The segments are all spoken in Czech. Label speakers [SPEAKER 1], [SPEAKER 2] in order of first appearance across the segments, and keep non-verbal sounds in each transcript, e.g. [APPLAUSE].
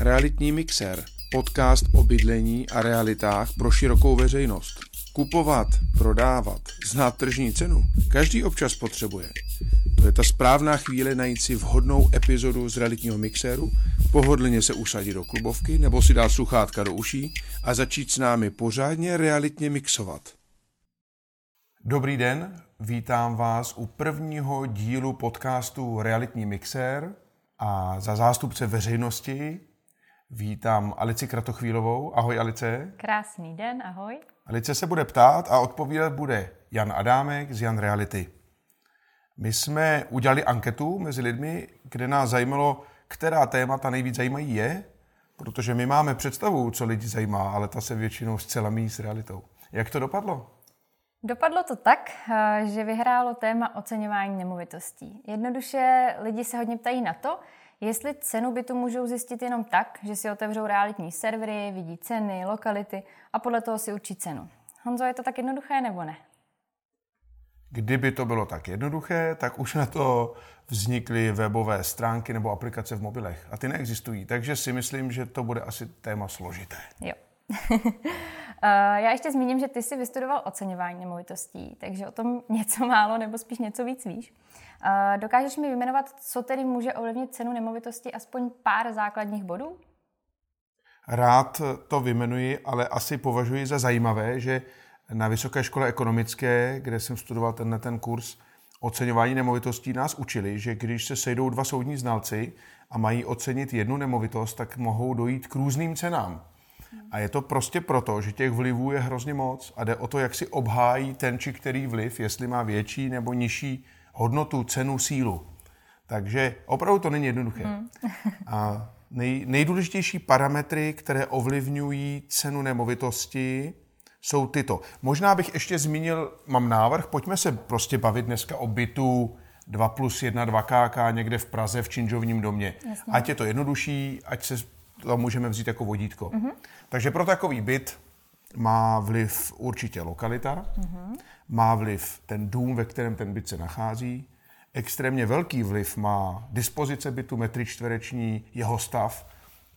[SPEAKER 1] Realitní mixer, podcast o bydlení a realitách pro širokou veřejnost. Kupovat, prodávat, znát tržní cenu, každý občas potřebuje. To je ta správná chvíle najít si vhodnou epizodu z realitního mixéru, pohodlně se usadit do klubovky nebo si dát sluchátka do uší a začít s námi pořádně realitně mixovat. Dobrý den, vítám vás u prvního dílu podcastu Realitní mixér a za zástupce veřejnosti vítám Alici Kratochvílovou. Ahoj Alice.
[SPEAKER 2] Krásný den, ahoj.
[SPEAKER 1] Alice se bude ptát a odpovídat bude Jan Adámek z Jan Reality. My jsme udělali anketu mezi lidmi, kde nás zajímalo, která témata nejvíc zajímají je, protože my máme představu, co lidi zajímá, ale ta se většinou zcela míjí s realitou. Jak to dopadlo?
[SPEAKER 2] Dopadlo to tak, eh, že vyhrálo téma oceňování nemovitostí. Jednoduše lidi se hodně ptají na to, jestli cenu bytu můžou zjistit jenom tak, že si otevřou realitní servery, vidí ceny, lokality a podle toho si určí cenu. Honzo, je to tak jednoduché nebo ne?
[SPEAKER 1] Kdyby to bylo tak jednoduché, tak už na to vznikly webové stránky nebo aplikace v mobilech. A ty neexistují, takže si myslím, že to bude asi téma složité.
[SPEAKER 2] Jo. [LAUGHS] Eh, já ještě zmíním, že ty jsi vystudoval oceňování nemovitostí, takže o tom [LAUGHS] něco málo nebo spíš něco víc víš. Eh, dokážeš mi vyjmenovat, co tedy může ovlivnit cenu nemovitosti, aspoň pár základních bodů?
[SPEAKER 1] Rád to vymenuji, ale asi považuji za zajímavé, že na Vysoké škole ekonomické, kde jsem studoval tenhle ten kurz oceňování nemovitostí, nás učili, že když se sejdou dva soudní znalci a mají ocenit jednu nemovitost, tak mohou dojít k různým cenám. A je to prostě proto, že těch vlivů je hrozně moc a jde o to, jak si obhájí ten či který vliv, jestli má větší nebo nižší hodnotu, cenu, sílu. Takže opravdu to není jednoduché. Hmm. A nej, nejdůležitější parametry, které ovlivňují cenu nemovitosti, jsou tyto. Možná bych ještě zmínil, mám návrh, pojďme se prostě bavit dneska o bytu 2 plus 1, 2 KK někde v Praze v Činžovním domě. Jasně. Ať je to jednodušší, ať se to můžeme vzít jako vodítko. Mm-hmm. Takže pro takový byt má vliv určitě lokalita, mm-hmm. má vliv ten dům, ve kterém ten byt se nachází, extrémně velký vliv má dispozice bytu, metry čtvereční, jeho stav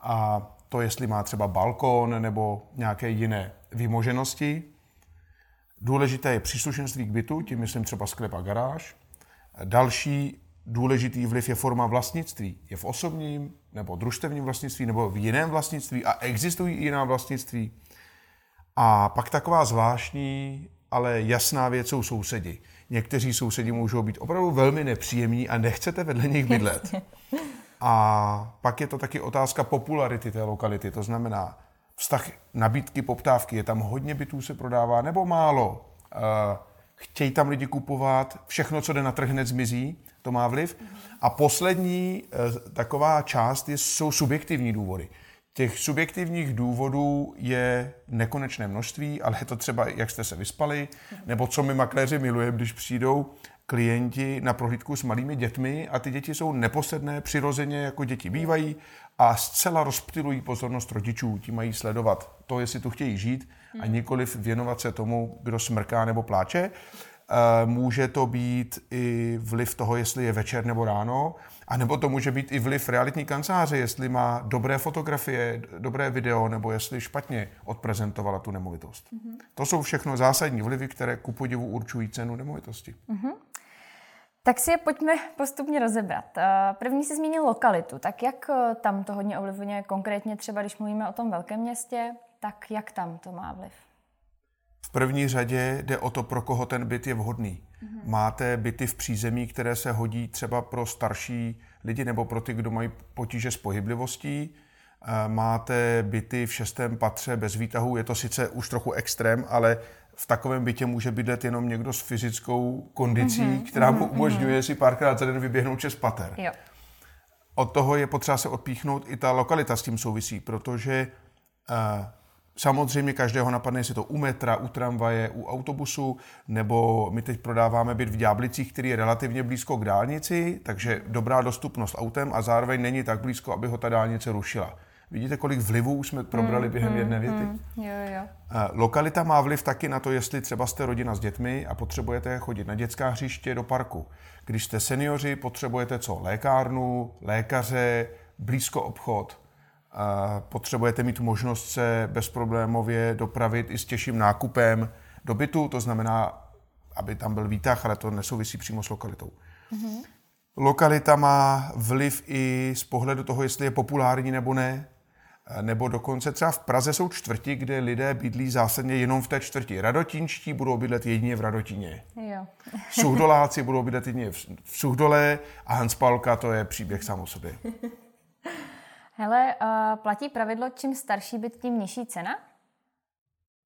[SPEAKER 1] a to, jestli má třeba balkón nebo nějaké jiné výmoženosti. Důležité je příslušenství k bytu, tím myslím třeba sklep a garáž. Další důležitý vliv je forma vlastnictví. Je v osobním nebo družstevním vlastnictví nebo v jiném vlastnictví a existují i jiná vlastnictví. A pak taková zvláštní, ale jasná věc jsou sousedi. Někteří sousedi můžou být opravdu velmi nepříjemní a nechcete vedle nich bydlet. [LAUGHS] A pak je to taky otázka popularity té lokality, to znamená vztah nabídky, poptávky. Je tam hodně bytů se prodává nebo málo? Chtějí tam lidi kupovat, všechno, co jde na trh, hned zmizí, to má vliv. A poslední eh, taková část jsou subjektivní důvody. Těch subjektivních důvodů je nekonečné množství, ale je to třeba, jak jste se vyspali, nebo co my makléři milujeme, když přijdou klienti na prohlídku s malými dětmi a ty děti jsou neposedné, přirozeně jako děti bývají a zcela rozptilují pozornost rodičů. Ti mají sledovat to, jestli tu chtějí žít a nikoliv věnovat se tomu, kdo smrká nebo pláče. Eh, může to být i vliv toho, jestli je večer nebo ráno, a nebo to může být i vliv realitní kanceláře, jestli má dobré fotografie, dobré video, nebo jestli špatně odprezentovala tu nemovitost. Mm-hmm. To jsou všechno zásadní vlivy, které ku podivu určují cenu nemovitosti. Mm-hmm.
[SPEAKER 2] Tak si je pojďme postupně rozebrat. Eh, první si zmínil lokalitu. Tak jak eh, tam to hodně ovlivňuje konkrétně třeba, když mluvíme o tom velkém městě, tak jak tam to má vliv?
[SPEAKER 1] V první řadě jde o to, pro koho ten byt je vhodný. Mm-hmm. Máte byty v přízemí, které se hodí třeba pro starší lidi nebo pro ty, kdo mají potíže s pohyblivostí. Eh, máte byty v šestém patře bez výtahu, je to sice už trochu extrém, ale v takovém bytě může bydlet jenom někdo s fyzickou kondicí, mm-hmm, která mu mm-hmm. umožňuje si párkrát za den vyběhnout čes pater. Jo. Od toho je potřeba se odpíchnout, i ta lokalita s tím souvisí, protože uh, Samozřejmě každého napadne, jestli to u metra, u tramvaje, u autobusu, nebo my teď prodáváme byt v Ďáblicích, který je relativně blízko k dálnici, takže dobrá dostupnost autem a zároveň není tak blízko, aby ho ta dálnice rušila. Vidíte, kolik vlivů už jsme probrali mm, během mm, jedné věty? Mm,
[SPEAKER 2] jo, jo.
[SPEAKER 1] Lokalita má vliv taky na to, jestli třeba jste rodina s dětmi a potřebujete chodit na dětská hřiště do parku. Když jste seniori, potřebujete co? Lékárnu, lékaře, blízko obchod. Potřebujete mít možnost se bezproblémově dopravit i s těžším nákupem do bytu, to znamená, aby tam byl výtah, ale to nesouvisí přímo s lokalitou. Mm-hmm. Lokalita má vliv i z pohledu toho, jestli je populární nebo ne, nebo dokonce třeba v Praze jsou čtvrti, kde lidé bydlí zásadně jenom v té čtvrti. Radotínští budou bydlet jedině v Radotíně.
[SPEAKER 2] Jo. [LAUGHS]
[SPEAKER 1] Suhdoláci budou bydlet jedině v Suhdole a Hanspalka to je příběh sám o sobě. [LAUGHS]
[SPEAKER 2] Hele, uh, platí pravidlo, čím starší byt, tím nižší cena?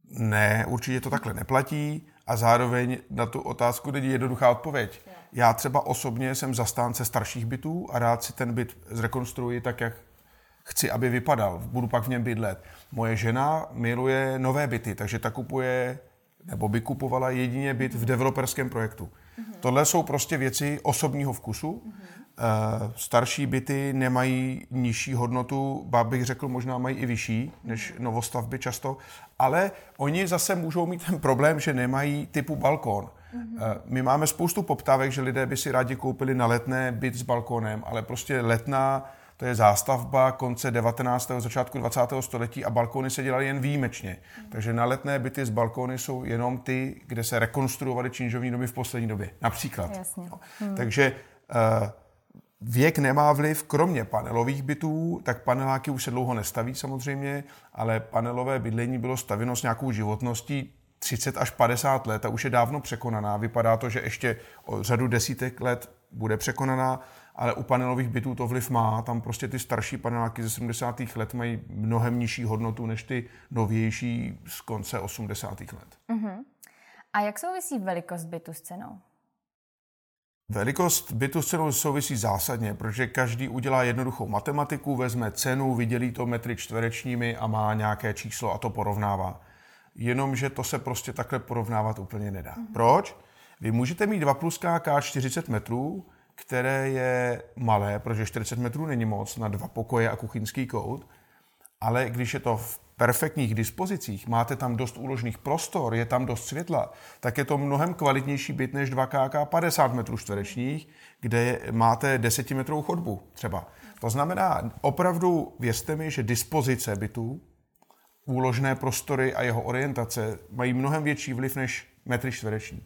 [SPEAKER 1] Ne, určitě to takhle neplatí a zároveň na tu otázku není jednoduchá odpověď. Já třeba osobně jsem zastánce starších bytů a rád si ten byt zrekonstruuji tak, jak chci, aby vypadal. Budu pak v něm bydlet. Moje žena miluje nové byty, takže ta kupuje nebo by kupovala jedině byt v developerském projektu. Mm-hmm. Tohle jsou prostě věci osobního vkusu. Mm-hmm. Starší byty nemají nižší hodnotu, ba bych řekl, možná mají i vyšší než novostavby často, ale oni zase můžou mít ten problém, že nemají typu balkón. Mm-hmm. My máme spoustu poptávek, že lidé by si rádi koupili na letné byt s balkónem, ale prostě letná to je zástavba konce 19. začátku 20. století a balkony se dělaly jen výjimečně. Takže na letné byty z balkony jsou jenom ty, kde se rekonstruovaly činžovní domy v poslední době. Například.
[SPEAKER 2] Jasně.
[SPEAKER 1] No. Hmm. Takže uh, Věk nemá vliv, kromě panelových bytů, tak paneláky už se dlouho nestaví samozřejmě, ale panelové bydlení bylo stavěno s nějakou životností 30 až 50 let a už je dávno překonaná. Vypadá to, že ještě o řadu desítek let bude překonaná ale u panelových bytů to vliv má. Tam prostě ty starší paneláky ze 70. let mají mnohem nižší hodnotu než ty novější z konce 80. let. Uh-huh.
[SPEAKER 2] A jak souvisí velikost bytu s cenou?
[SPEAKER 1] Velikost bytu s cenou souvisí zásadně, protože každý udělá jednoduchou matematiku, vezme cenu, vydělí to metry čtverečními a má nějaké číslo a to porovnává. Jenomže to se prostě takhle porovnávat úplně nedá. Uh-huh. Proč? Vy můžete mít 2 plus KK 40 metrů, které je malé, protože 40 metrů není moc na dva pokoje a kuchyňský kout, ale když je to v perfektních dispozicích, máte tam dost úložných prostor, je tam dost světla, tak je to mnohem kvalitnější byt než 2KK 50 metrů čtverečních, kde máte 10 metrů chodbu třeba. To znamená, opravdu věřte mi, že dispozice bytů, úložné prostory a jeho orientace mají mnohem větší vliv než metry čtvereční.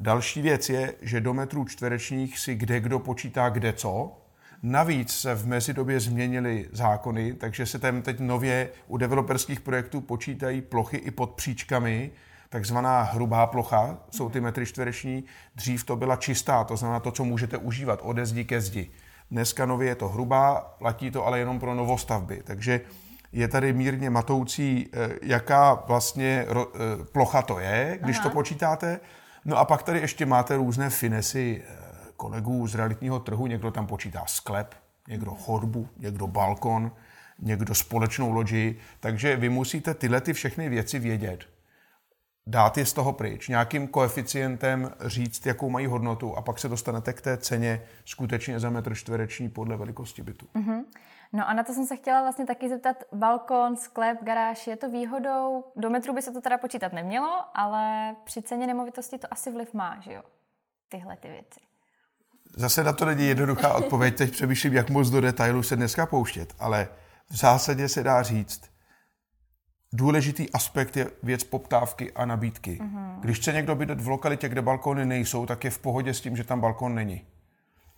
[SPEAKER 1] Další věc je, že do metrů čtverečních si kde kdo počítá kde co. Navíc se v mezidobě změnily zákony, takže se tam teď nově u developerských projektů počítají plochy i pod příčkami, takzvaná hrubá plocha, jsou ty metry čtvereční. Dřív to byla čistá, to znamená to, co můžete užívat ode zdi ke zdi. Dneska nově je to hrubá, platí to ale jenom pro novostavby. Takže je tady mírně matoucí, eh, jaká vlastně eh, plocha to je, když Aha. to počítáte. No a pak tady ještě máte různé finesy eh, kolegů z realitního trhu. Někdo tam počítá sklep, někdo chodbu, někdo balkon, někdo společnou loďi. Takže vy musíte tyhle ty všechny věci vědět. Dát je z toho pryč, nějakým koeficientem říct, jakou mají hodnotu a pak se dostanete k té ceně skutečně za metr čtvereční podle velikosti bytu. Mm-hmm.
[SPEAKER 2] No a na to jsem se chtěla vlastně taky zeptat, balkon, sklep, garáž, je to výhodou? Do metru by se to teda počítat nemělo, ale při ceně nemovitosti to asi vliv má, že jo? Tyhle ty věci.
[SPEAKER 1] Zase na to není jednoduchá odpověď, teď přemýšlím, jak moc do detailu se dneska pouštět, ale v zásadě se dá říct, důležitý aspekt je věc poptávky a nabídky. Mm-hmm. Když chce někdo bydlet v lokalitě, kde balkony nejsou, tak je v pohodě s tím, že tam balkon není.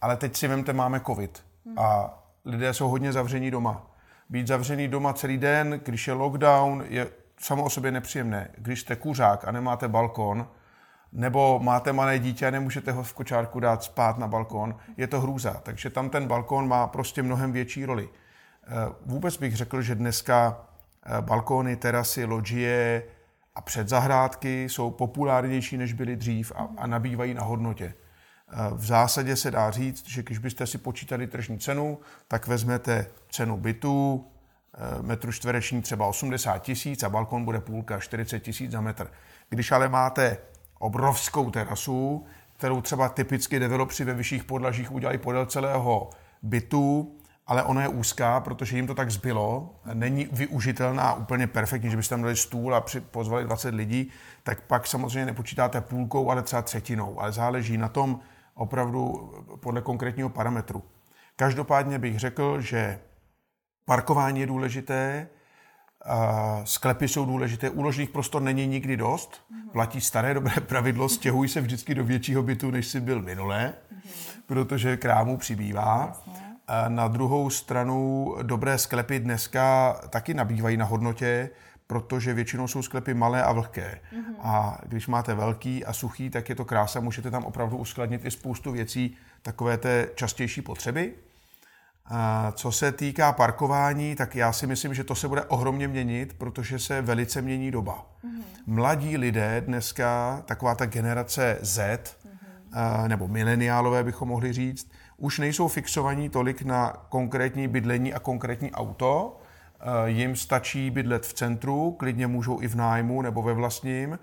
[SPEAKER 1] Ale teď si vemte, máme covid mm. a lidé jsou hodně zavření doma. Být zavřený doma celý den, když je lockdown, je samo o sobě nepříjemné. Když jste kuřák a nemáte balkon, nebo máte malé dítě a nemůžete ho v kočárku dát spát na balkon, je to hrůza. Takže tam ten balkon má prostě mnohem větší roli. Eh, vůbec bych řekl, že dneska eh, balkony, terasy, loďie a předzahrádky jsou populárnější, než byly dřív a, a nabývají na hodnotě. V zásadě se dá říct, že když byste si počítali tržní cenu, tak vezmete cenu bytu, eh, metru čtvereční třeba 80 tisíc a balkon bude půlka 40 tisíc za metr. Když ale máte obrovskou terasu, kterou třeba typicky developři ve vyšších podlažích udělají podél celého bytu, ale ona je úzká, protože jim to tak zbylo, není využitelná úplně perfektně, že byste tam dali stůl a pozvali 20 lidí, tak pak samozřejmě nepočítáte půlkou, ale třeba třetinou. Ale záleží na tom, opravdu podle konkrétního parametru. Každopádně bych řekl, že Parkování je důležité, sklepy jsou důležité, úložných prostor není nikdy dost. Platí staré dobré [LAUGHS] pravidlo, stěhuj se vždycky do většího bytu, než si byl minulé, protože krámů přibývá. Na druhou stranu dobré sklepy dneska taky nabývají na hodnotě, protože většinou jsou sklepy malé a vlhké. Mm-hmm. A když máte velký a suchý, tak je to krása, můžete tam opravdu uskladnit i spoustu věcí, takové té častější potřeby. Co se týká parkování, tak já si myslím, že to se bude ohromně měnit, protože se velice mění doba. Mm-hmm. Mladí lidé dneska, taková ta generace Z, mm-hmm. nebo mileniálové bychom mohli říct, už nejsou fixovaní tolik na konkrétní bydlení a konkrétní auto. Jim stačí bydlet v centru, klidně můžou i v nájmu nebo ve vlastním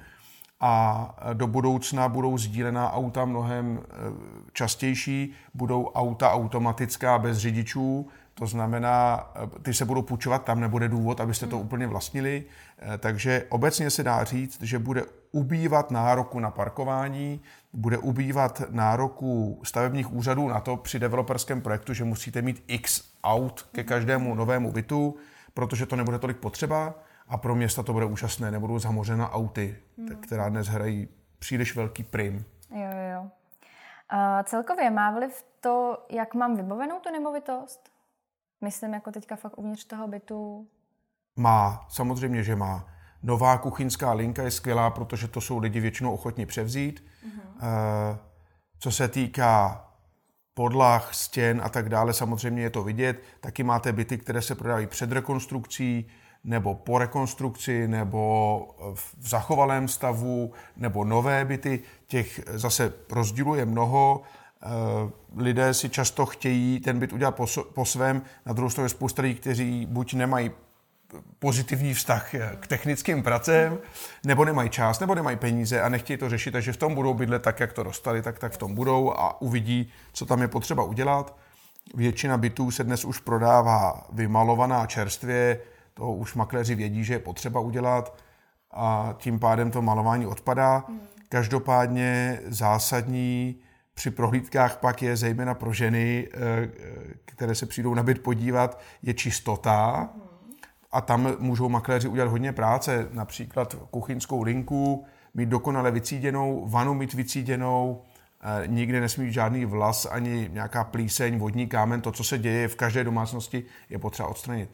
[SPEAKER 1] a do budoucna budou sdílená auta mnohem e, častější, budou auta automatická bez řidičů, to znamená, e, ty se budou půjčovat, tam nebude důvod, abyste to hmm. úplně vlastnili. E, takže obecně se dá říct, že bude ubývat nároku na parkování, bude ubývat nároku stavebních úřadů na to při developerském projektu, že musíte mít x aut ke každému novému bytu, protože to nebude tolik potřeba a pro města to bude úžasné, nebudou zamořena auty, hmm. která dnes hrají příliš velký prim.
[SPEAKER 2] Jo, jo. A celkově má vliv to, jak mám vybavenou tu nemovitost? Myslím jako teďka fakt uvnitř toho bytu.
[SPEAKER 1] Má, samozřejmě, že má. Nová kuchyňská linka je skvělá, protože to jsou lidi většinou ochotní převzít. Uh-huh. Co se týká podlah, stěn a tak dále, samozřejmě je to vidět. Taky máte byty, které se prodávají před rekonstrukcí, nebo po rekonstrukci, nebo v zachovalém stavu, nebo nové byty. Těch zase rozdílů je mnoho. Eh, lidé si často chtějí ten byt udělat po, po svém. Na druhou stranu je spousta lidí, kteří buď nemají pozitivní vztah k technickým pracem, nebo nemají čas, nebo nemají peníze a nechtějí to řešit, takže v tom budou bydlet tak, jak to dostali, tak, tak v tom budou a uvidí, co tam je potřeba udělat. Většina bytů se dnes už prodává vymalovaná čerstvě, to už makléři vědí, že je potřeba udělat a tím pádem to malování odpadá. Každopádně zásadní při prohlídkách pak je zejména pro ženy, eh, které se přijdou na byt podívat, je čistota. A tam můžou makléři udělat hodně práce, například kuchyňskou linku, mít dokonale vycíděnou, vanu mít vycíděnou, eh, nikde nesmí být žádný vlas ani nějaká plíseň, vodní kámen, to, co se děje v každé domácnosti, je potřeba odstranit.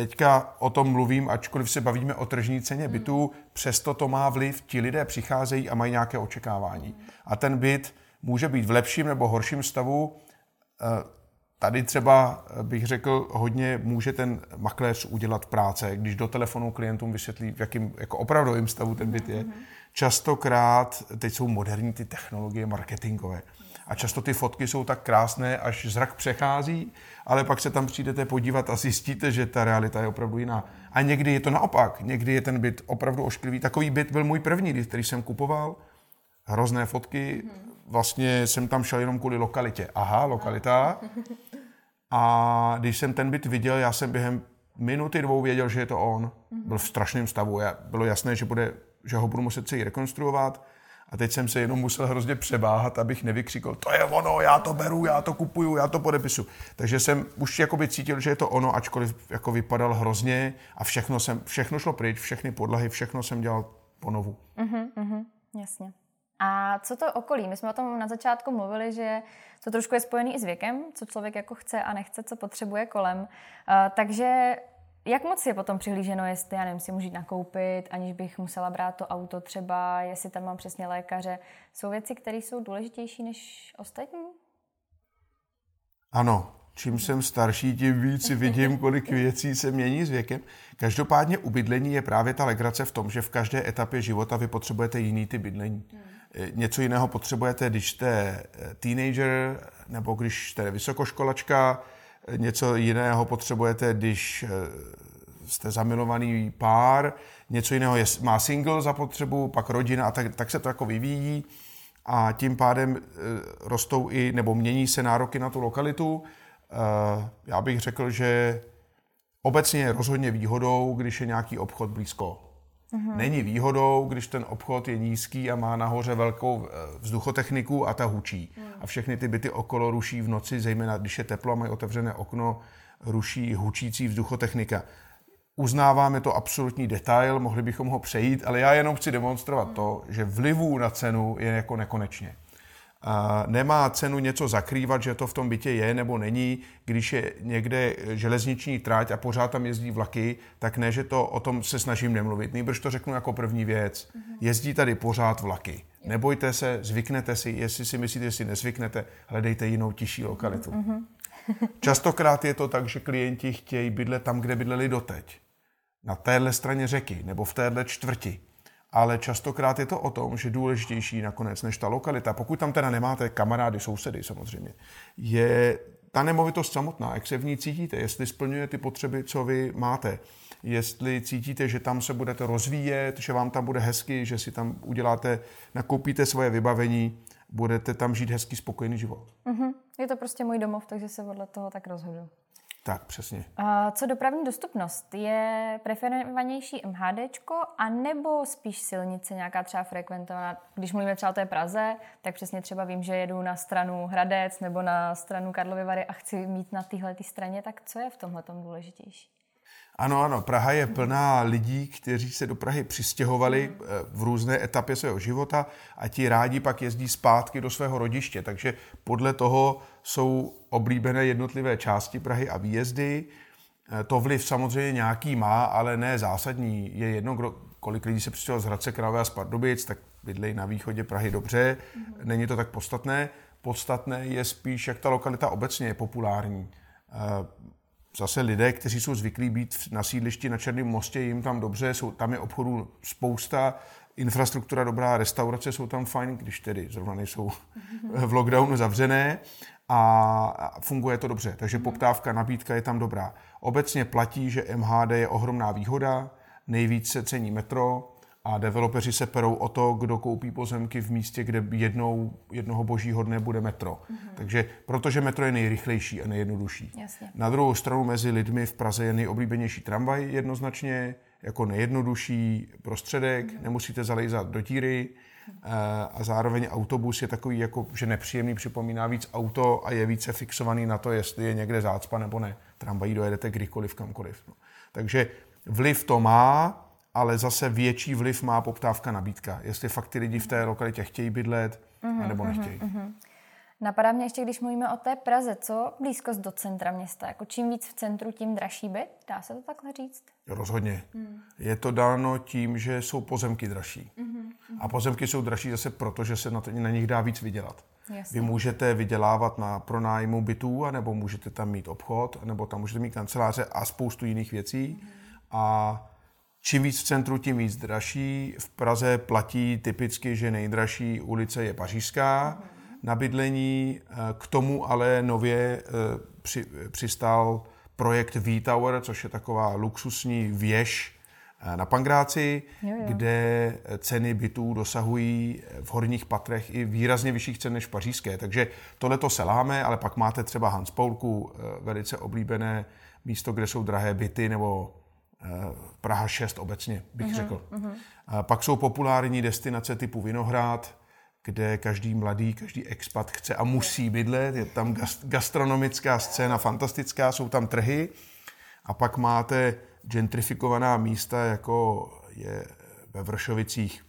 [SPEAKER 1] Eh, teďka o tom mluvím, ačkoliv se bavíme o tržní ceně bytů, přesto to má vliv, ti lidé přicházejí a mají nějaké očekávání. A ten byt může být v lepším nebo horším stavu, eh, Tady třeba bych řekl, hodně může ten makléř udělat práce, když do telefonu klientům vysvětlí, v jakým jako opravdovým stavu ten byt je. Častokrát, teď jsou moderní ty technologie marketingové, a často ty fotky jsou tak krásné, až zrak přechází, ale pak se tam přijdete podívat a zjistíte, že ta realita je opravdu jiná. A někdy je to naopak, někdy je ten byt opravdu ošklivý. Takový byt byl můj první, který jsem kupoval. Hrozné fotky, vlastně jsem tam šel jenom kvůli lokalitě. Aha, lokalita. A když jsem ten byt viděl, já jsem během minuty dvou věděl, že je to on. Byl v strašném stavu. Bylo jasné, že, bude, že ho budu muset celý rekonstruovat. A teď jsem se jenom musel hrozně přebáhat, abych nevykřikl, to je ono, já to beru, já to kupuju, já to podepisu. Takže jsem už jakoby cítil, že je to ono, ačkoliv jako vypadal hrozně a všechno, jsem, všechno šlo pryč, všechny podlahy, všechno jsem dělal ponovu.
[SPEAKER 2] Uh-huh, uh-huh, jasně. A co to okolí? My jsme o tom na začátku mluvili, že to trošku je spojený i s věkem, co člověk jako chce a nechce, co potřebuje kolem. Uh, takže jak moc je potom přihlíženo, jestli, já nevím, si můžu jít nakoupit, aniž bych musela brát to auto třeba, jestli tam mám přesně lékaře. Jsou věci, které jsou důležitější než ostatní?
[SPEAKER 1] Ano, čím jsem starší, tím víc vidím, kolik věcí se mění s věkem. Každopádně u bydlení je právě ta legrace v tom, že v každé etapě života vy potřebujete jiný ty bydlení. Hmm. Něco jiného potřebujete, když jste eh, teenager nebo když jste vysokoškolačka, něco jiného potřebujete, když eh, jste zamilovaný pár, něco jiného je, má single za potřebu, pak rodina a tak, tak se to jako vyvíjí a tím pádem eh, rostou i, nebo mění se nároky na tu lokalitu. Já bych řekl, že obecně je rozhodně výhodou, když je nějaký obchod blízko Mm-hmm. Není výhodou, když ten obchod je nízký a má nahoře velkou eh, vzduchotechniku a ta hučí. Mm. A všechny ty byty okolo ruší v noci, zejména když je teplo a mají otevřené okno ruší hučící vzduchotechnika. Uznáváme to absolutní detail, mohli bychom ho přejít, ale já jenom chci demonstrovat to, že vlivů na cenu je jako nekonečně. A nemá cenu něco zakrývat, že to v tom bytě je nebo není. Když je někde železniční tráť a pořád tam jezdí vlaky, tak ne, že to o tom se snažím nemluvit. Nejbrž to řeknu jako první věc. Jezdí tady pořád vlaky. Nebojte se, zvyknete si, jestli si myslíte, že si nezvyknete, hledejte jinou tiší lokalitu. [LAUGHS] Častokrát je to tak, že klienti chtějí bydlet tam, kde bydleli doteď. Na téhle straně řeky nebo v téhle čtvrti ale častokrát je to o tom, že důležitější nakonec než ta lokalita, pokud tam teda nemáte kamarády, sousedy samozřejmě, je ta nemovitost samotná, jak se v ní cítíte, jestli splňuje ty potřeby, co vy máte, jestli cítíte, že tam se budete rozvíjet, že vám tam bude hezky, že si tam uděláte, nakoupíte svoje vybavení, budete tam žít hezký, spokojený život.
[SPEAKER 2] Mm-hmm. Je to prostě můj domov, takže se podle toho tak rozhodu.
[SPEAKER 1] Tak, přesně.
[SPEAKER 2] A co dopravní dostupnost? Je preferovanější MHD, anebo spíš silnice, nějaká třeba frekventovaná? Když mluvíme třeba o té Praze, tak přesně třeba vím, že jedu na stranu Hradec nebo na stranu Karlovy Vary a chci mít na téhle straně, tak co je v tomhle důležitější?
[SPEAKER 1] Ano, ano, Praha je plná lidí, kteří se do Prahy přistěhovali eh, v různé etapě svého života a ti rádi pak jezdí zpátky do svého rodiště. Takže podle toho jsou oblíbené jednotlivé části Prahy a výjezdy. Eh, to vliv samozřejmě nějaký má, ale ne zásadní. Je jedno, kdo, kolik lidí se přistěhovalo z Hradce Králové a z Pardubic, tak bydlejí na východě Prahy dobře. Není to tak podstatné. Podstatné je spíš, jak ta lokalita obecně je populární eh, zase lidé, kteří jsou zvyklí být na sídlišti na Černém mostě, jim tam dobře, jsou, tam je obchodů spousta, infrastruktura dobrá, restaurace jsou tam fajn, když tedy zrovna nejsou v lockdownu zavřené a funguje to dobře. Takže poptávka, nabídka je tam dobrá. Obecně platí, že MHD je ohromná výhoda, nejvíc se cení metro, a developeři se perou o to, kdo koupí pozemky v místě, kde jednou, jednoho božího dne bude metro. Mm-hmm. Takže protože metro je nejrychlejší a nejjednodušší.
[SPEAKER 2] Jasně.
[SPEAKER 1] Na druhou stranu mezi lidmi v Praze je nejoblíbenější tramvaj jednoznačně, jako nejjednodušší prostředek, mm-hmm. nemusíte zalejzat do díry mm-hmm. a zároveň autobus je takový, jako, že nepříjemný, připomíná víc auto a je více fixovaný na to, jestli je někde zácpa nebo ne. Tramvají dojedete kdykoliv, kamkoliv. No. Takže vliv to má, ale zase větší vliv má poptávka nabídka. Jestli fakt ty lidi v té lokalitě chtějí bydlet, mm-hmm, nebo nechtějí. Mm-hmm.
[SPEAKER 2] Napadá mě ještě, když mluvíme o té Praze, co blízkost do centra města? Jako čím víc v centru, tím dražší byt? Dá se to takhle říct?
[SPEAKER 1] Rozhodně. Mm. Je to dáno tím, že jsou pozemky dražší. Mm-hmm. A pozemky jsou dražší zase proto, že se na, na nich dá víc vydělat. Jasně. Vy můžete vydělávat na pronájmu bytů, nebo můžete tam mít obchod, nebo tam můžete mít kanceláře a spoustu jiných věcí. Mm. A Čím víc v centru, tím víc dražší. V Praze platí typicky, že nejdražší ulice je Pařížská na bydlení. K tomu ale nově eh, při, přistál projekt V-Tower, což je taková luxusní věž eh, na Pangráci, jo, jo. kde ceny bytů dosahují v horních patrech i výrazně vyšších cen než pařížské. Takže tohle to seláme, ale pak máte třeba Hanspoulku, eh, velice oblíbené místo, kde jsou drahé byty, nebo Eh, Praha 6 obecně, bych uh-huh, řekl. Uh-huh. A pak jsou populární destinace typu Vinohrad, kde každý mladý, každý expat chce a musí bydlet. Je tam gastronomická scéna fantastická, jsou tam trhy. A pak máte gentrifikovaná místa, jako je ve Vršovicích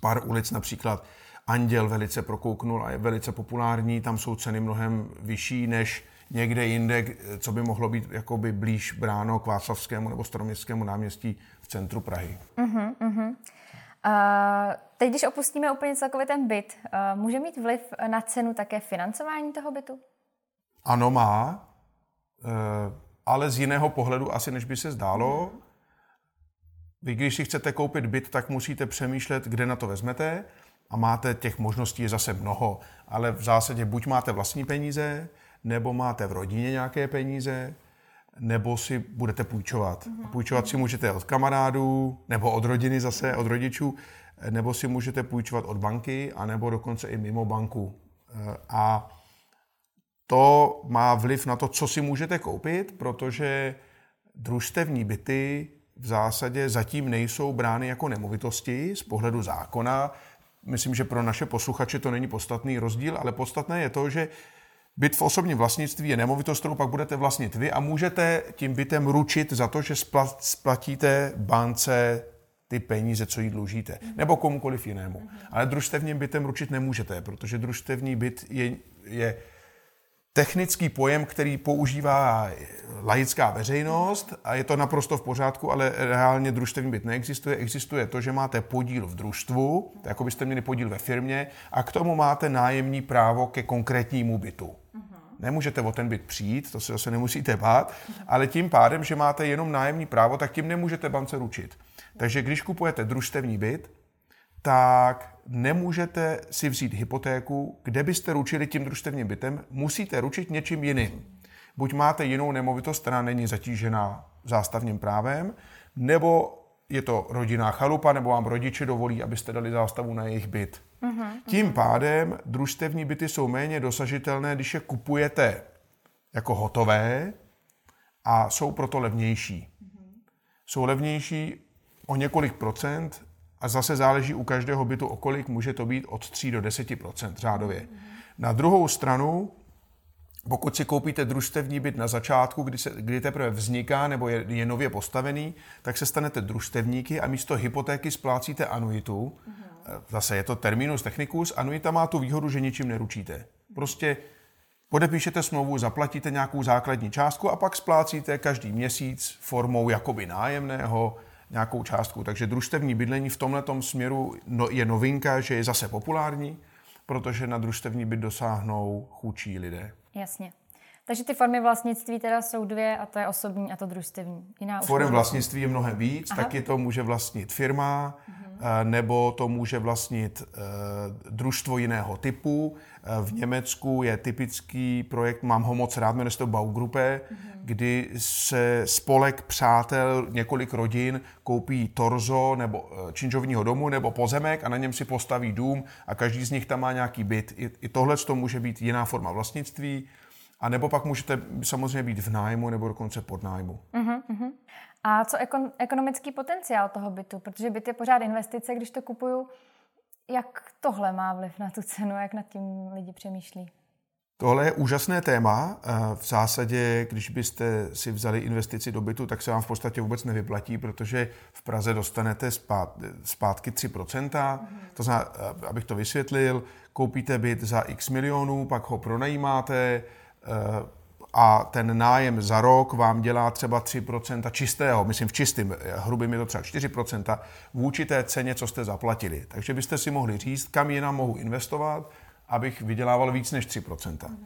[SPEAKER 1] pár ulic například. Anděl velice prokouknul a je velice populární. Tam jsou ceny mnohem vyšší než někde jinde, co by mohlo být jakoby blíž bráno k Václavskému nebo Staroměstskému náměstí v centru Prahy. Uh-huh, uh-huh.
[SPEAKER 2] A teď, když opustíme úplně celkově ten byt, může mít vliv na cenu také financování toho bytu?
[SPEAKER 1] Ano, má, e, ale z jiného pohledu asi, než by se zdálo. Vy, když si chcete koupit byt, tak musíte přemýšlet, kde na to vezmete a máte těch možností je zase mnoho, ale v zásadě buď máte vlastní peníze, nebo máte v rodině nějaké peníze, nebo si budete půjčovat. A půjčovat si můžete od kamarádů, nebo od rodiny zase, od rodičů, nebo si můžete půjčovat od banky, anebo dokonce i mimo banku. A to má vliv na to, co si můžete koupit, protože družstevní byty v zásadě zatím nejsou brány jako nemovitosti z pohledu zákona. Myslím, že pro naše posluchače to není podstatný rozdíl, ale podstatné je to, že Byt v osobním vlastnictví je nemovitost, kterou pak budete vlastnit vy a můžete tím bytem ručit za to, že splatíte bance ty peníze, co jí dlužíte, nebo komukoliv jinému. Ale družstevním bytem ručit nemůžete, protože družstevní byt je, je technický pojem, který používá laická veřejnost a je to naprosto v pořádku, ale reálně družstevní byt neexistuje. Existuje to, že máte podíl v družstvu, jako byste měli podíl ve firmě a k tomu máte nájemní právo ke konkrétnímu bytu. Nemůžete o ten byt přijít, to se zase nemusíte bát, ale tím pádem, že máte jenom nájemní právo, tak tím nemůžete bance ručit. Takže když kupujete družstevní byt, tak nemůžete si vzít hypotéku, kde byste ručili tím družstevním bytem, musíte ručit něčím jiným. Buď máte jinou nemovitost, která není zatížená zástavním právem, nebo je to rodinná chalupa, nebo vám rodiče dovolí, abyste dali zástavu na jejich byt. Uh-huh, Tím pádem družstevní byty jsou méně dosažitelné, když je kupujete jako hotové a jsou proto levnější. Uh-huh. Jsou levnější o několik procent a zase záleží u každého bytu o kolik, může to být od 3 do 10% řádově. Na druhou stranu, pokud si koupíte družstevní byt na začátku, kdy, se, kdy teprve vzniká nebo je, je nově postavený, tak se stanete družstevníky a místo hypotéky splácíte anuitu. Zase je to terminus technicus. Anuita má tu výhodu, že ničím neručíte. Prostě podepíšete smlouvu, zaplatíte nějakou základní částku a pak splácíte každý měsíc formou jakoby nájemného nějakou částku. Takže družstevní bydlení v tomhle směru no, je novinka, že je zase populární, protože na družstevní byt dosáhnou chudší lidé.
[SPEAKER 2] Jasně. Takže ty formy vlastnictví teda jsou dvě a to je osobní a to družstevní.
[SPEAKER 1] Jiná Forem vlastnictví je mnohem víc, Aha. taky to může vlastnit firma, uh-huh. nebo to může vlastnit uh, družstvo jiného typu. Uh, v Německu je typický projekt, mám ho moc rád, jmenuje se to Baugruppe, uh-huh. kdy se spolek přátel, několik rodin koupí torzo nebo činžovního domu nebo pozemek a na něm si postaví dům a každý z nich tam má nějaký byt. I, i tohle to může být jiná forma vlastnictví. A nebo pak můžete samozřejmě být v nájmu nebo dokonce pod nájmu. Uh-huh, uh-huh.
[SPEAKER 2] A co ekon- ekonomický potenciál toho bytu? Protože byt je pořád investice, když to kupuju. Jak tohle má vliv na tu cenu, jak nad tím lidi přemýšlí?
[SPEAKER 1] Tohle je úžasné téma. Eh, v zásadě, když byste si vzali investici do bytu, tak se vám v podstatě vůbec nevyplatí, protože v Praze dostanete zpátky 3%. Mm. To znamená, eh, abych to vysvětlil, koupíte byt za x milionů, pak ho pronajímáte, a ten nájem za rok vám dělá třeba 3% čistého, myslím v čistém, hrubým je to třeba 4%, vůči té ceně, co jste zaplatili. Takže byste si mohli říct, kam jinam mohu investovat, abych vydělával víc než 3%.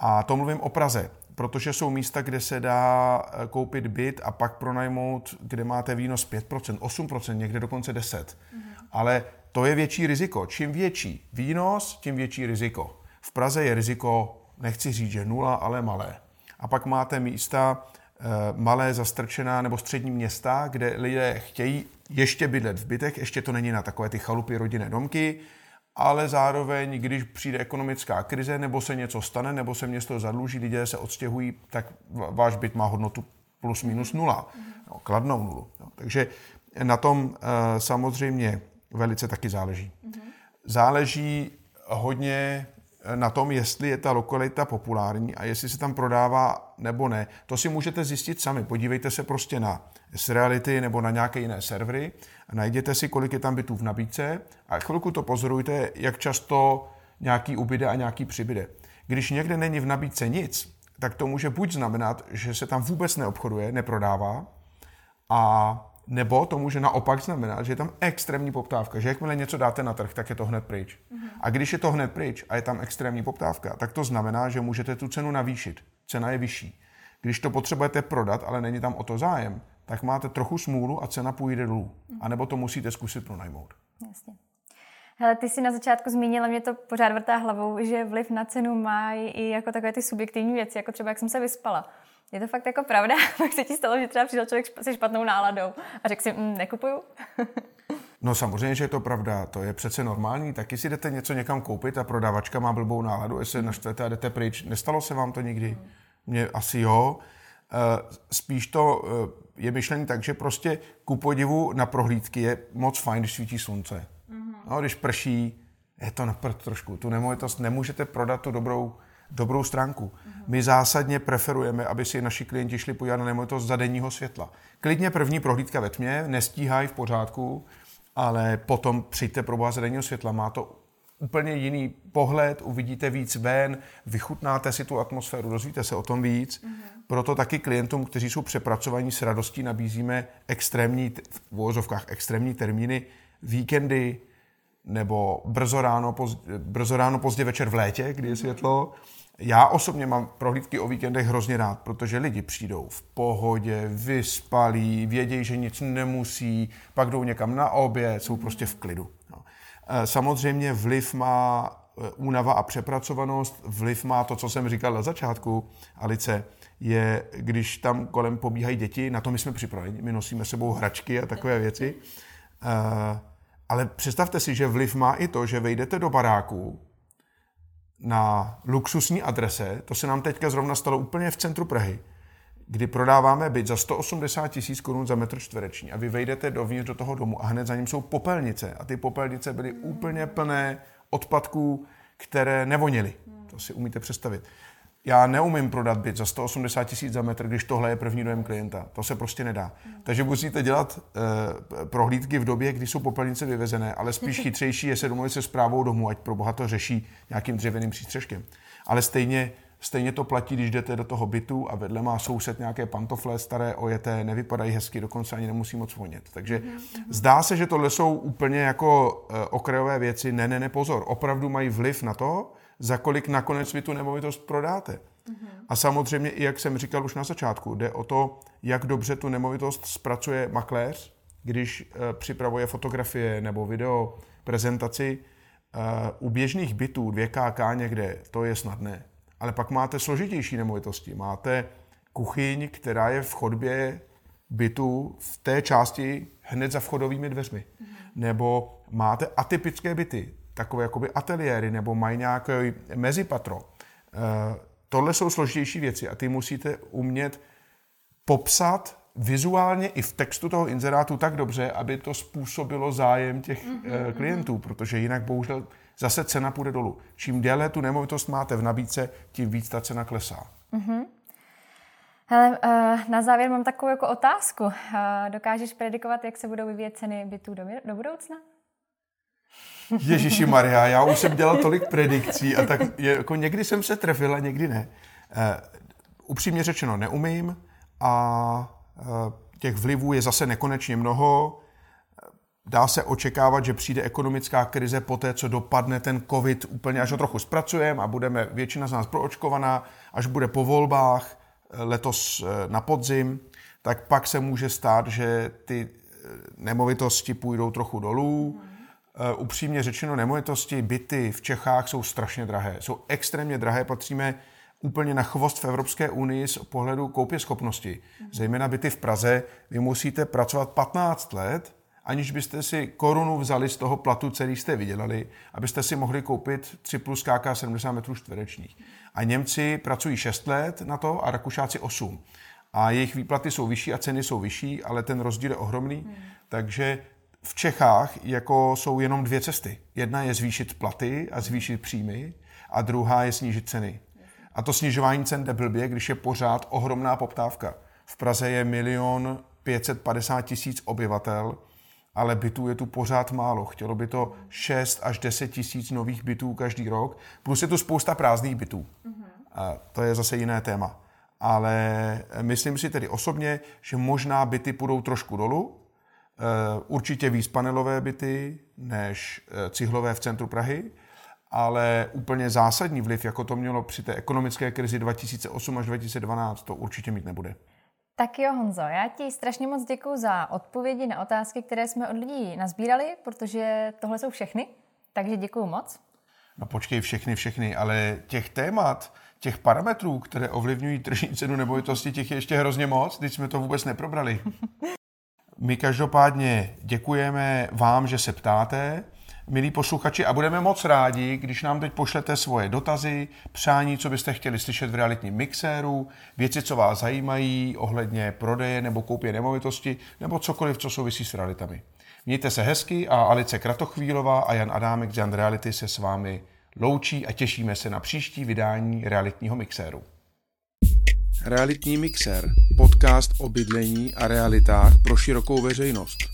[SPEAKER 1] A to mluvím o Praze, protože jsou místa, kde se dá eh, koupit byt a pak pronajmout, kde máte výnos 5%, 8%, někde dokonce 10%. Ale to je větší riziko. Čím větší výnos, tím větší riziko. V Praze je riziko nechci říct, že nula, ale malé. A pak máte místa eh, malé, zastrčená nebo střední města, kde lidé chtějí ještě bydlet v bytech, ještě to není na takové ty chalupy, rodinné domky, ale zároveň, když přijde ekonomická krize, nebo se něco stane, nebo se město zadluží, lidé se odstěhují, tak váš byt má hodnotu plus minus nula, no, kladnou nulu. No, takže na tom e, samozřejmě velice taky záleží. Záleží hodně na tom, jestli je ta lokalita populární a jestli se tam prodává nebo ne. To si můžete zjistit sami. Podívejte se prostě na S-Reality nebo na nějaké jiné servery najděte si, kolik je tam bytů v nabídce a chvilku to pozorujte, jak často nějaký ubyde a nějaký přibyde. Když někde není v nabídce nic, tak to může buď znamenat, že se tam vůbec neobchoduje, neprodává a nebo to může naopak znamenat, že je tam extrémní poptávka, že jakmile něco dáte na trh, tak je to hned pryč. Uh-huh. A když je to hned pryč a je tam extrémní poptávka, tak to znamená, že můžete tu cenu navýšit. Cena je vyšší. Když to potřebujete prodat, ale není tam o to zájem, tak máte trochu smůlu a cena půjde dolů. Uh-huh. A nebo to musíte zkusit pronajmout. Jasně.
[SPEAKER 2] Hele, ty jsi na začátku zmínila, mě to pořád vrtá hlavou, že vliv na cenu má i jako takové ty subjektivní věci, jako třeba jak jsem se vyspala. Je to fakt jako pravda? [LAUGHS] Pak se ti stalo, že třeba přišel člověk se špatnou náladou a řekl si, mm, nekupuju? [LAUGHS]
[SPEAKER 1] No samozřejmě, že je to pravda, to je přece normální. Taky si jdete něco někam koupit a prodavačka má blbou náladu, jestli naštvete a jdete pryč. Nestalo se vám to nikdy? Mně asi jo. Eh, spíš to eh, je myšlení tak, že prostě ku podivu na prohlídky je moc fajn, když svítí slunce. No, když prší, je to na prd trošku. Tu nemovitost nemůžete prodat tu dobrou dobrou stránku. My zásadně preferujeme, aby si naši klienti šli podívat na nemovitost za denního světla. Klidně první prohlídka ve tmě, nestíhají v pořádku, ale potom přijďte pro za denního světla. Má to úplně jiný pohled, uvidíte víc ven, vychutnáte si tu atmosféru, dozvíte se o tom víc. Mm-hmm. Proto taky klientům, kteří jsou přepracovaní s radostí, nabízíme extrémní, v vozovkách extrémní termíny, víkendy, nebo brzo ráno, pozdě, brzo ráno, pozdě večer v létě, kdy je světlo. Já osobně mám prohlídky o víkendech hrozně rád, protože lidi přijdou v pohodě, vyspalí, vědějí, že nic nemusí, pak jdou někam na oběd, jsou prostě v klidu. No. Eh, samozřejmě vliv má eh, únava a přepracovanost, vliv má to, co jsem říkal na začátku, Alice, je, když tam kolem pobíhají děti, na to my jsme připraveni, my nosíme sebou hračky a takové věci. Uh, ale představte si, že vliv má i to, že vejdete do baráku na luxusní adrese, to se nám teďka zrovna stalo úplně v centru Prahy, kdy prodáváme byt za 180 tisíc korun za metr čtvereční. A vy vejdete dovnitř do toho domu a hned za ním jsou popelnice. A ty popelnice byly úplně plné odpadků, které nevonily. To si umíte představit já neumím prodat byt za 180 tisíc za metr, když tohle je první dojem klienta. To se prostě nedá. Takže musíte dělat uh, prohlídky v době, kdy jsou popelnice vyvezené, ale spíš [LAUGHS] chytřejší je se domluvit se zprávou domu, ať pro boha to řeší nějakým dřevěným přístřežkem. Ale stejně, stejně to platí, když jdete do toho bytu a vedle má soused nějaké pantofle staré, ojeté, nevypadají hezky, dokonce ani nemusí moc vonět. Takže mm-hmm. zdá se, že tohle jsou úplně jako uh, okrajové věci. Ne, ne, ne, pozor. Opravdu mají vliv na to, za kolik nakonec vy tu nemovitost prodáte. Mm-hmm. A samozřejmě, i jak jsem říkal už na začátku, jde o to, jak dobře tu nemovitost zpracuje makléř, když e, připravuje fotografie nebo video prezentaci. E, u běžných bytů 2KK někde, to je snadné. Ale pak máte složitější nemovitosti. Máte kuchyň, která je v chodbě bytu v té části hned za vchodovými dveřmi. Mm-hmm. Nebo máte atypické byty takové jakoby ateliéry nebo mají nějaké mezipatro. Eh, tohle jsou složitější věci a ty musíte umět popsat vizuálně i v textu toho inzerátu tak dobře, aby to způsobilo zájem těch mm-hmm. klientů, protože jinak bohužel zase cena půjde dolů. Čím déle tu nemovitost máte v nabídce, tím víc ta cena klesá. Mm-hmm.
[SPEAKER 2] Hele, na závěr mám takovou jako otázku. Dokážeš predikovat, jak se budou vyvíjet ceny bytů do, do budoucna?
[SPEAKER 1] Ježíši Maria, já už jsem dělal tolik predikcí a tak jako někdy jsem se trefil a někdy ne. Uh, upřímně řečeno neumím a uh, těch vlivů je zase nekonečně mnoho. Dá se očekávat, že přijde ekonomická krize po té, co dopadne ten covid úplně, až ho trochu zpracujeme a budeme většina z nás proočkovaná, až bude po volbách eh, letos na podzim, tak pak se může stát, že ty nemovitosti půjdou trochu dolů. Hmm Uh, upřímně řečeno, nemovitosti, byty v Čechách jsou strašně drahé. Jsou extrémně drahé, patříme úplně na chvost v Evropské unii z pohledu koupě schopnosti. Zejména byty v Praze, vy musíte pracovat 15 let, aniž byste si korunu vzali z toho platu, který jste vydělali, abyste si mohli koupit 3 plus KK 70 metrů čtverečních. A Němci pracují 6 let na to a Rakušáci 8. A jejich výplaty jsou vyšší a ceny jsou vyšší, ale ten rozdíl je ohromný. Hmm. Takže v Čechách jako jsou jenom dvě cesty. Jedna je zvýšit platy a zvýšit příjmy a druhá je snížit ceny. A to snižování cen jde blbě, když je pořád ohromná poptávka. V Praze je milion 550 tisíc obyvatel, ale bytů je tu pořád málo. Chtělo by to 6 až 10 tisíc nových bytů každý rok, plus je tu spousta prázdných bytů. A to je zase jiné téma. Ale myslím si tedy osobně, že možná byty půjdou trošku dolů, určitě víc panelové byty než eh, cihlové v centru Prahy, ale úplně zásadní vliv, jako to mělo při té ekonomické krizi 2008 až 2012, to určitě mít nebude.
[SPEAKER 2] Tak jo, Honzo, já ti strašně moc děkuji za odpovědi na otázky, které jsme od lidí nazbírali, protože tohle jsou všechny, takže děkuji moc.
[SPEAKER 1] No počkej, všechny, všechny, ale těch témat, těch parametrů, které ovlivňují tržní cenu nemovitosti, těch je ještě hrozně moc, když jsme to vůbec neprobrali. [LAUGHS] My každopádně děkujeme vám, že se ptáte, milí posluchači, a budeme moc rádi, když nám teď pošlete svoje dotazy, přání, co byste chtěli slyšet v realitním mixéru, věci, co vás zajímají ohledně prodeje nebo koupě nemovitosti, nebo cokoliv, co souvisí s realitami. Mějte se hezky a Alice Kratochvílová a Jan Adámek z Jan Reality se s vámi
[SPEAKER 3] loučí a těšíme se na příští vydání realitního mixéru.
[SPEAKER 1] Realitní mixér, podcast o bydlení a realitách pro širokou veřejnost.